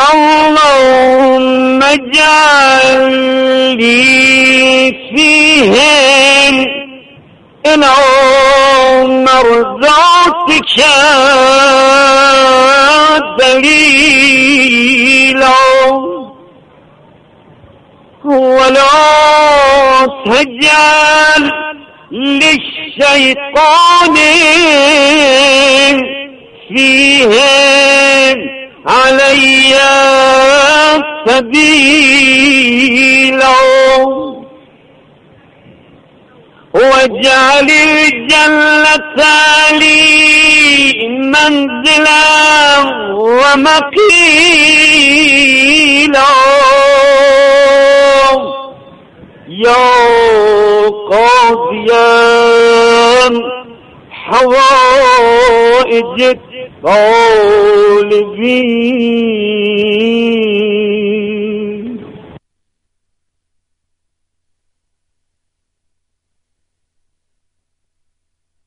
اللهم اجعل لي فيهم إلى مرضاتك دليلا ولا تجعل للشيطان فيهم علي سبيلا واجعل الجنة لي منزلا ومقيلا يا قاضيا حوائج الطالبين.